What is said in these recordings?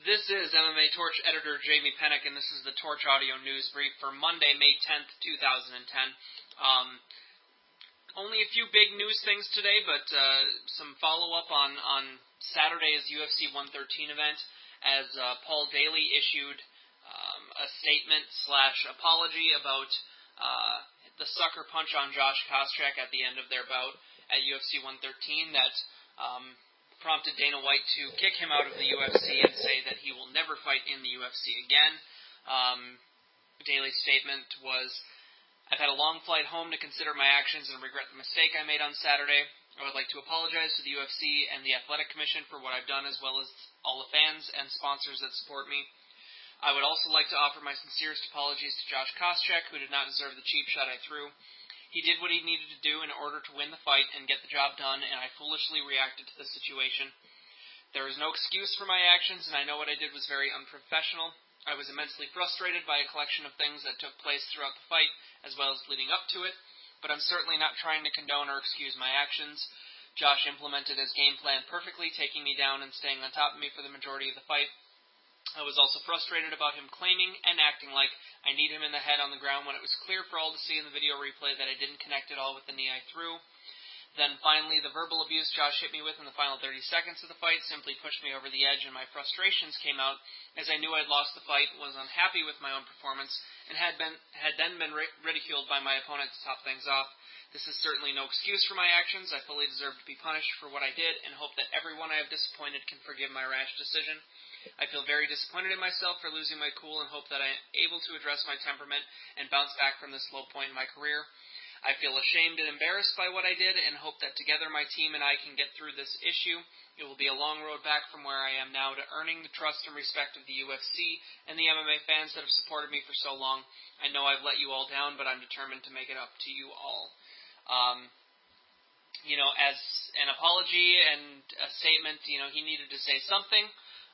This is MMA Torch editor Jamie Penick, and this is the Torch Audio News Brief for Monday, May 10th, 2010. Um, only a few big news things today, but uh, some follow up on, on Saturday's UFC 113 event as uh, Paul Daley issued um, a statement slash apology about uh, the sucker punch on Josh Koscheck at the end of their bout at UFC 113 that um, prompted Dana White to kick him out of the UFC and say that he will never fight in the UFC again. Um, Daley's statement was, I've had a long flight home to consider my actions and regret the mistake I made on Saturday. I would like to apologize to the UFC and the Athletic Commission for what I've done, as well as all the fans and sponsors that support me. I would also like to offer my sincerest apologies to Josh Koscheck, who did not deserve the cheap shot I threw. He did what he needed to do in order to win the fight and get the job done, and I foolishly reacted to the situation. There is no excuse for my actions, and I know what I did was very unprofessional. I was immensely frustrated by a collection of things that took place throughout the fight, as well as leading up to it, but I'm certainly not trying to condone or excuse my actions. Josh implemented his game plan perfectly, taking me down and staying on top of me for the majority of the fight. I was also frustrated about him claiming and acting like I kneed him in the head on the ground when it was clear for all to see in the video replay that I didn't connect at all with the knee I threw. Then finally, the verbal abuse Josh hit me with in the final 30 seconds of the fight simply pushed me over the edge, and my frustrations came out as I knew I'd lost the fight, was unhappy with my own performance, and had been had then been ridiculed by my opponent to top things off. This is certainly no excuse for my actions. I fully deserve to be punished for what I did, and hope that everyone I have disappointed can forgive my rash decision. I feel very disappointed in myself for losing my cool and hope that I am able to address my temperament and bounce back from this low point in my career. I feel ashamed and embarrassed by what I did and hope that together my team and I can get through this issue. It will be a long road back from where I am now to earning the trust and respect of the UFC and the MMA fans that have supported me for so long. I know I've let you all down, but I'm determined to make it up to you all. Um, you know, as an apology and a statement, you know, he needed to say something.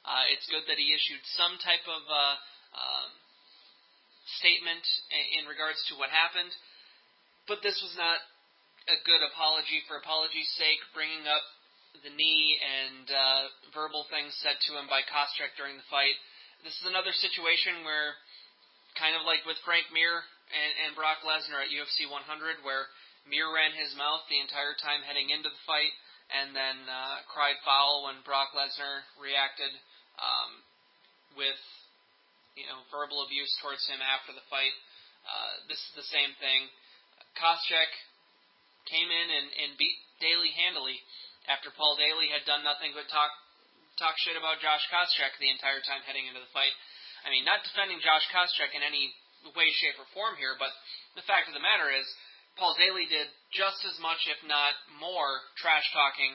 Uh, it's good that he issued some type of uh, um, statement in, regards to what happened, but this was not a good apology for apology's sake, bringing up the knee and uh, verbal things said to him by Koscheck during the fight. This is another situation where, kind of like with Frank Mir and, and Brock Lesnar at UFC 100, where Mir ran his mouth the entire time heading into the fight, and then uh, cried foul when Brock Lesnar reacted um, with you know verbal abuse towards him after the fight. Uh, this is the same thing. Koscheck came in and, and beat Daley handily after Paul Daley had done nothing but talk talk shit about Josh Koscheck the entire time heading into the fight. I mean, not defending Josh Koscheck in any way, shape, or form here, but the fact of the matter is, Paul Daley did just as much, if not more, trash talking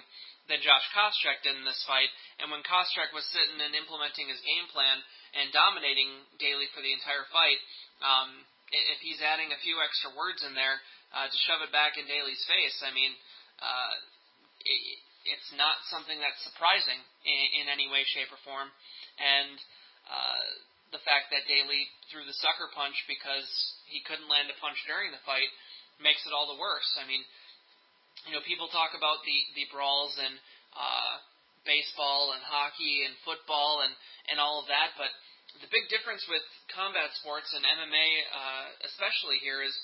than Josh Koscheck did in this fight. And when Koscheck was sitting and implementing his game plan and dominating Daley for the entire fight, um, if he's adding a few extra words in there uh, to shove it back in Daley's face, I mean, uh, it, it's not something that's surprising in, in any way, shape, or form. And uh, the fact that Daley threw the sucker punch because he couldn't land a punch during the fight makes it all the worse. I mean, you know, people talk about the the brawls and uh, baseball and hockey and football and and all of that, but the big difference with combat sports and MMA, uh, especially here, is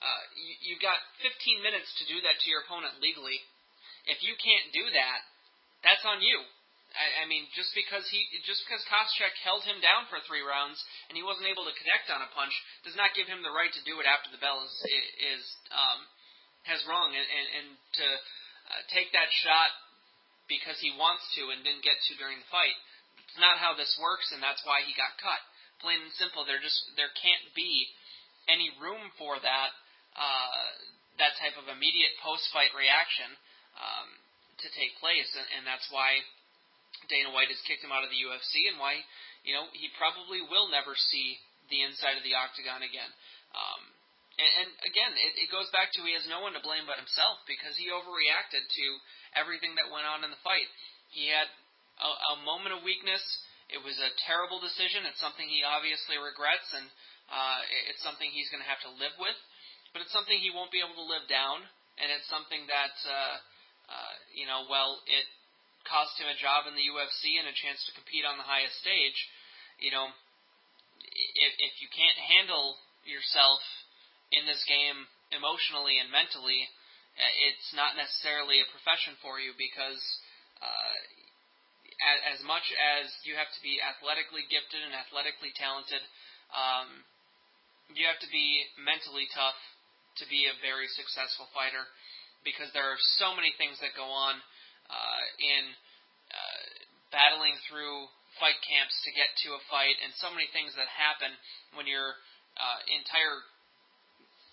uh, you, you've got 15 minutes to do that to your opponent legally. If you can't do that, that's on you. I, I mean, just because he, just because Koscheck held him down for three rounds and he wasn't able to connect on a punch, does not give him the right to do it after the bell is is um, has rung and, and, and to uh, take that shot because he wants to and didn't get to during the fight. It's not how this works, and that's why he got cut. Plain and simple. There just there can't be any room for that uh, that type of immediate post fight reaction um, to take place, and, and that's why Dana White has kicked him out of the UFC, and why you know he probably will never see the inside of the octagon again. Um, and, and again, it, it goes back to he has no one to blame but himself because he overreacted to everything that went on in the fight. He had a, a moment of weakness. It was a terrible decision. It's something he obviously regrets, and uh, it's something he's going to have to live with. But it's something he won't be able to live down, and it's something that uh, uh, you know, well, it cost him a job in the UFC and a chance to compete on the highest stage. You know, if, if you can't handle yourself in this game emotionally and mentally, uh, it's not necessarily a profession for you because uh, as much as you have to be athletically gifted and athletically talented, um, you have to be mentally tough to be a very successful fighter because there are so many things that go on uh, in uh, battling through fight camps to get to a fight, and so many things that happen when your uh, entire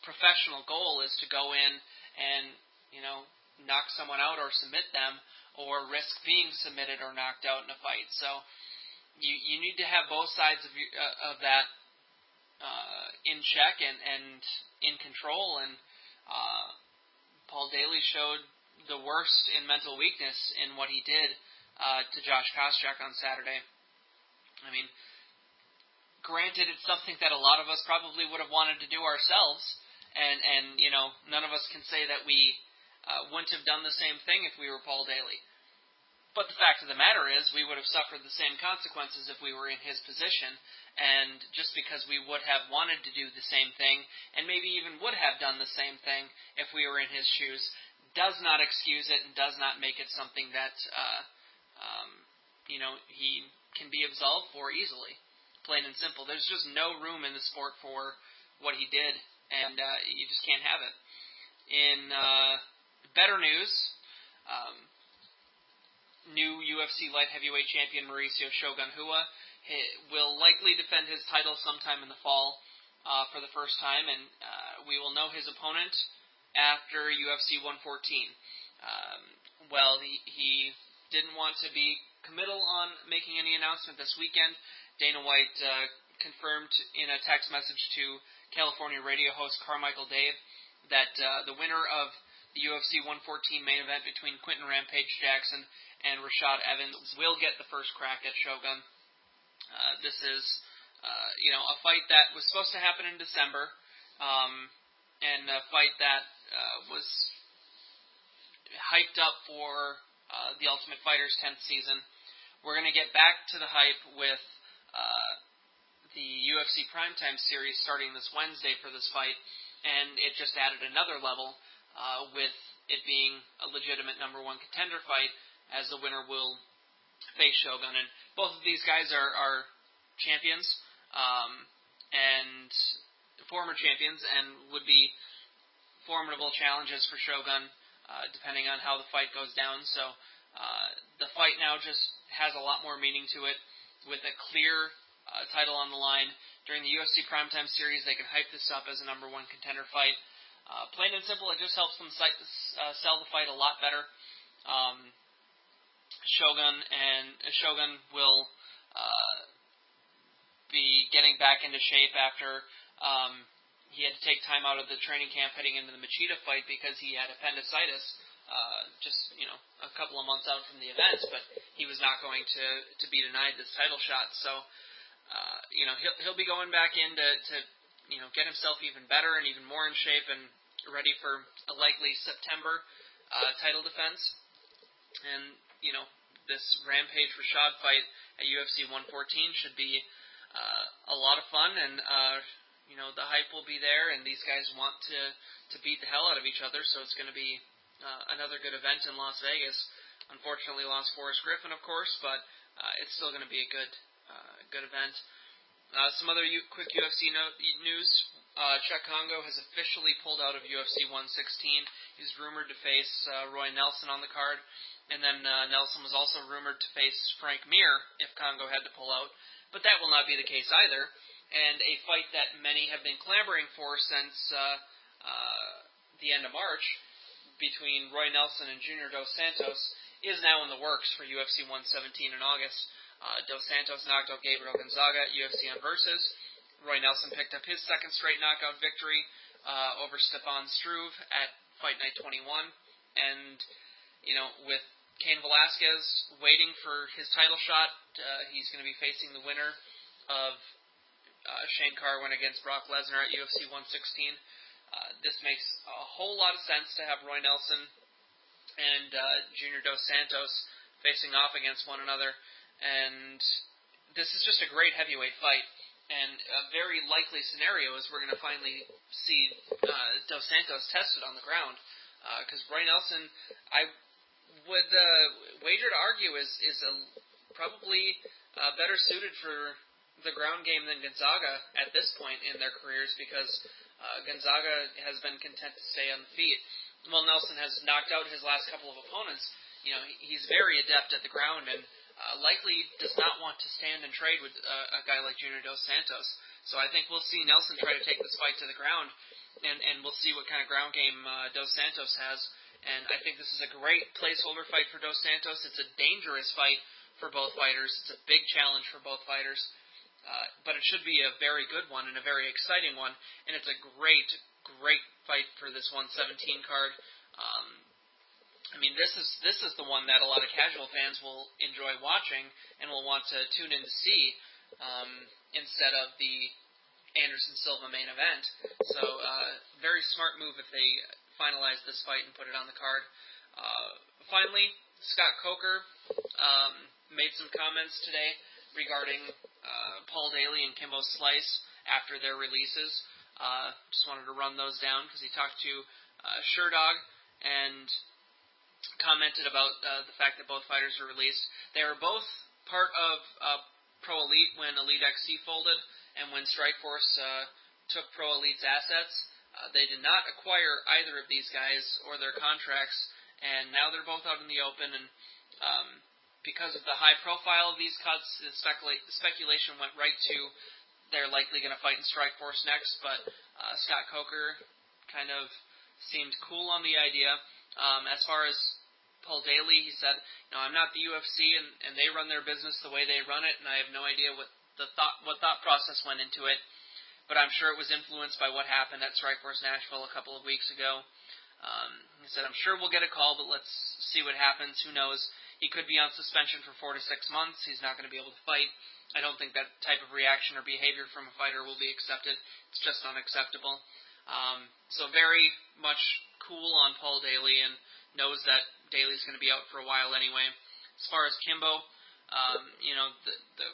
professional goal is to go in and you know knock someone out or submit them or risk being submitted or knocked out in a fight. So you you need to have both sides of your, uh, of that uh, in check and and in control. And uh, Paul Daley showed the worst in mental weakness in what he did uh, to Josh Koscheck on Saturday. I mean, granted, it's something that a lot of us probably would have wanted to do ourselves, and and you know, none of us can say that we uh, wouldn't have done the same thing if we were Paul Daley. But the fact of the matter is, we would have suffered the same consequences if we were in his position. And just because we would have wanted to do the same thing, and maybe even would have done the same thing if we were in his shoes, does not excuse it and does not make it something that, uh, um, you know, he can be absolved for easily. Plain and simple. There's just no room in the sport for what he did, and uh, you just can't have it. In uh, better news, um, new UFC light heavyweight champion Mauricio Shogun Rua will likely defend his title sometime in the fall uh, for the first time, and uh, we will know his opponent after UFC 114. Um, well, he, he didn't want to be committal on making any announcement this weekend. Dana White uh, confirmed in a text message to California radio host Carmichael Dave that uh, the winner of the UFC 114 main event between Quinton Rampage Jackson and Rashad Evans will get the first crack at Shogun. Uh, this is, uh, you know, a fight that was supposed to happen in December, um, and a fight that uh, was hyped up for uh, the Ultimate Fighter's 10th season. We're going to get back to the hype with uh, the UFC Primetime Series starting this Wednesday for this fight, and it just added another level uh, with it being a legitimate number one contender fight, as the winner will face Shogun. And both of these guys are, are champions um, and former champions, and would be formidable challenges for Shogun, uh, depending on how the fight goes down. So uh, the fight now just has a lot more meaning to it, with a clear uh, title on the line. During the UFC Primetime Series, they can hype this up as a number one contender fight. Uh, plain and simple, it just helps them cite, uh, sell the fight a lot better. Um, Shogun and uh, Shogun will uh, be getting back into shape after um, he had to take time out of the training camp heading into the Machida fight because he had appendicitis. Uh, just you know, a couple of months out from the event, but he was not going to to be denied this title shot. So, uh, you know, he'll he'll be going back in to, to you know, get himself even better and even more in shape and ready for a likely September uh, title defense. And you know, this Rampage Rashad fight at UFC 114 should be uh, a lot of fun, and uh, you know, the hype will be there, and these guys want to to beat the hell out of each other. So it's going to be uh, another good event in Las Vegas. Unfortunately, lost Forrest Griffin, of course, but uh, it's still going to be a good good event. Uh, some other U- quick UFC news. Uh, Cheick Kongo has officially pulled out of UFC 116. He's rumored to face uh, Roy Nelson on the card. And then uh, Nelson was also rumored to face Frank Mir if Kongo had to pull out. But that will not be the case either. And a fight that many have been clamoring for since uh, uh, the end of March between Roy Nelson and Junior Dos Santos is now in the works for UFC 117 in August. Uh, Dos Santos knocked out Gabriel Gonzaga at UFC on Versus. Roy Nelson picked up his second straight knockout victory uh, over Stefan Struve at Fight Night 21. And, you know, with Cain Velasquez waiting for his title shot, uh, he's going to be facing the winner of uh, Shane Carwin against Brock Lesnar at UFC 116. Uh, this makes a whole lot of sense to have Roy Nelson and uh, Junior Dos Santos facing off against one another, and this is just a great heavyweight fight. And a very likely scenario is we're going to finally see uh, Dos Santos tested on the ground because uh, Roy Nelson, I would uh, wager to argue is is a, probably uh, better suited for the ground game than Gonzaga at this point in their careers because uh, Gonzaga has been content to stay on the feet. While Nelson has knocked out his last couple of opponents, you know he's very adept at the ground and uh, likely does not want to stand and trade with uh, a guy like Junior Dos Santos. So I think we'll see Nelson try to take this fight to the ground, and and we'll see what kind of ground game uh, Dos Santos has. And I think this is a great placeholder fight for Dos Santos. It's a dangerous fight for both fighters. It's a big challenge for both fighters. Uh, but it should be a very good one and a very exciting one. And it's a great, great fight for this 117 card. Um, I mean, this is this is the one that a lot of casual fans will enjoy watching and will want to tune in to see um, instead of the Anderson Silva main event. So, uh, very smart move if they finalize this fight and put it on the card. Uh, finally, Scott Coker um, made some comments today regarding uh, Paul Daley and Kimbo Slice after their releases. Uh, just wanted to run those down because he talked to uh, Sherdog and commented about uh, the fact that both fighters were released. They were both part of uh, Pro Elite when Elite XC folded and when Strikeforce uh, took Pro Elite's assets. Uh, they did not acquire either of these guys or their contracts, and now they're both out in the open. And um, because of the high profile of these cuts, the specula- speculation went right to they're likely going to fight in Strikeforce next. But uh, Scott Coker kind of seemed cool on the idea. Um, as far as Paul Daley, he said, "No, I'm not the UFC, and, and they run their business the way they run it, and I have no idea what the thought what thought process went into it, but I'm sure it was influenced by what happened at Strikeforce Nashville a couple of weeks ago." Um, he said, "I'm sure we'll get a call, but let's see what happens. Who knows? He could be on suspension for four to six months. He's not going to be able to fight. I don't think that type of reaction or behavior from a fighter will be accepted. It's just unacceptable." Um, so very much cool on Paul Daley and knows that Daley's going to be out for a while anyway. As far as Kimbo, um, you know, the, the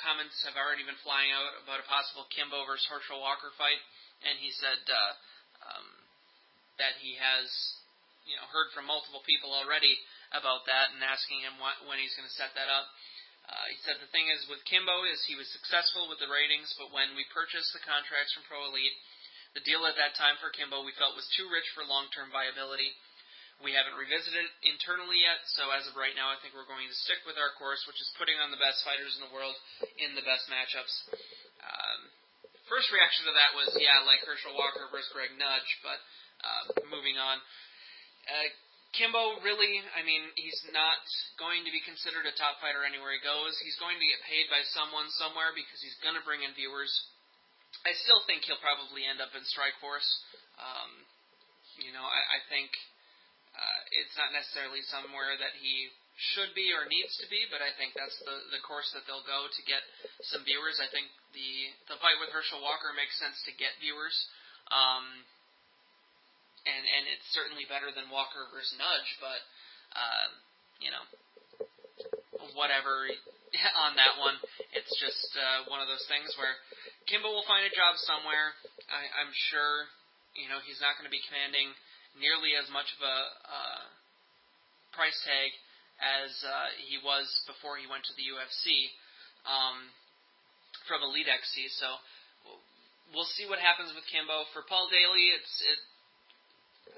comments have already been flying out about a possible Kimbo versus Herschel Walker fight, and he said uh, um, that he has, you know, heard from multiple people already about that and asking him what, when he's going to set that up. Uh, he said the thing is with Kimbo is he was successful with the ratings, but when we purchased the contracts from Pro Elite, the deal at that time for Kimbo we felt was too rich for long-term viability. We haven't revisited it internally yet, so as of right now, I think we're going to stick with our course, which is putting on the best fighters in the world in the best matchups. Um, first reaction to that was, yeah, like Herschel Walker versus Greg Nagy, but uh, moving on. Uh, Kimbo really, I mean, he's not going to be considered a top fighter anywhere he goes. He's going to get paid by someone somewhere because he's going to bring in viewers. I still think he'll probably end up in Strikeforce. Um, you know, I, I think uh, it's not necessarily somewhere that he should be or needs to be, but I think that's the the course that they'll go to get some viewers. I think the the fight with Herschel Walker makes sense to get viewers. Um, and and it's certainly better than Walker versus Nagy, but uh, you know, whatever on that one. It's just uh, one of those things where Kimbo will find a job somewhere. I, I'm sure, you know, he's not going to be commanding nearly as much of a uh, price tag as uh, he was before he went to the UFC um, from Elite XC. So we'll see what happens with Kimbo. For Paul Daley, it's it.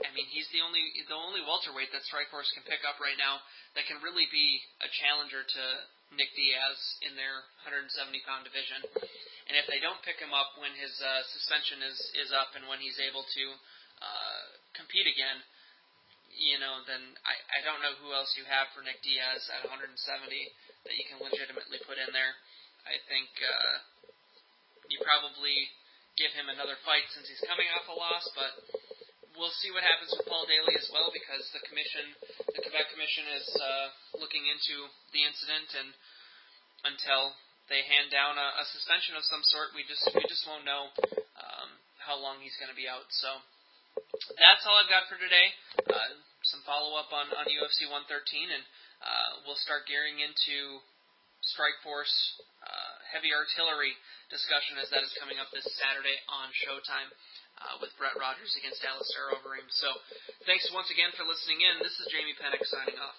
I mean, he's the only the only welterweight that Strikeforce can pick up right now that can really be a challenger to Nick Diaz in their 170 pound division. And if they don't pick him up when his uh, suspension is is up and when he's able to uh, compete again, you know, then I I don't know who else you have for Nick Diaz at 170 that you can legitimately put in there. I think uh, you probably give him another fight since he's coming off a loss, but we'll see what happens with Paul Daley as well because the commission, the Quebec Commission, is uh, looking into the incident, and until they hand down a, a suspension of some sort, we just we just won't know um, how long he's going to be out. So that's all I've got for today. Uh, some follow up on on UFC 113, and uh, we'll start gearing into Strikeforce uh, heavy artillery discussion as that is coming up this Saturday on Showtime. Uh, with Brett Rogers against Alistair Overeem. So, thanks once again for listening in. This is Jamie Penick signing off.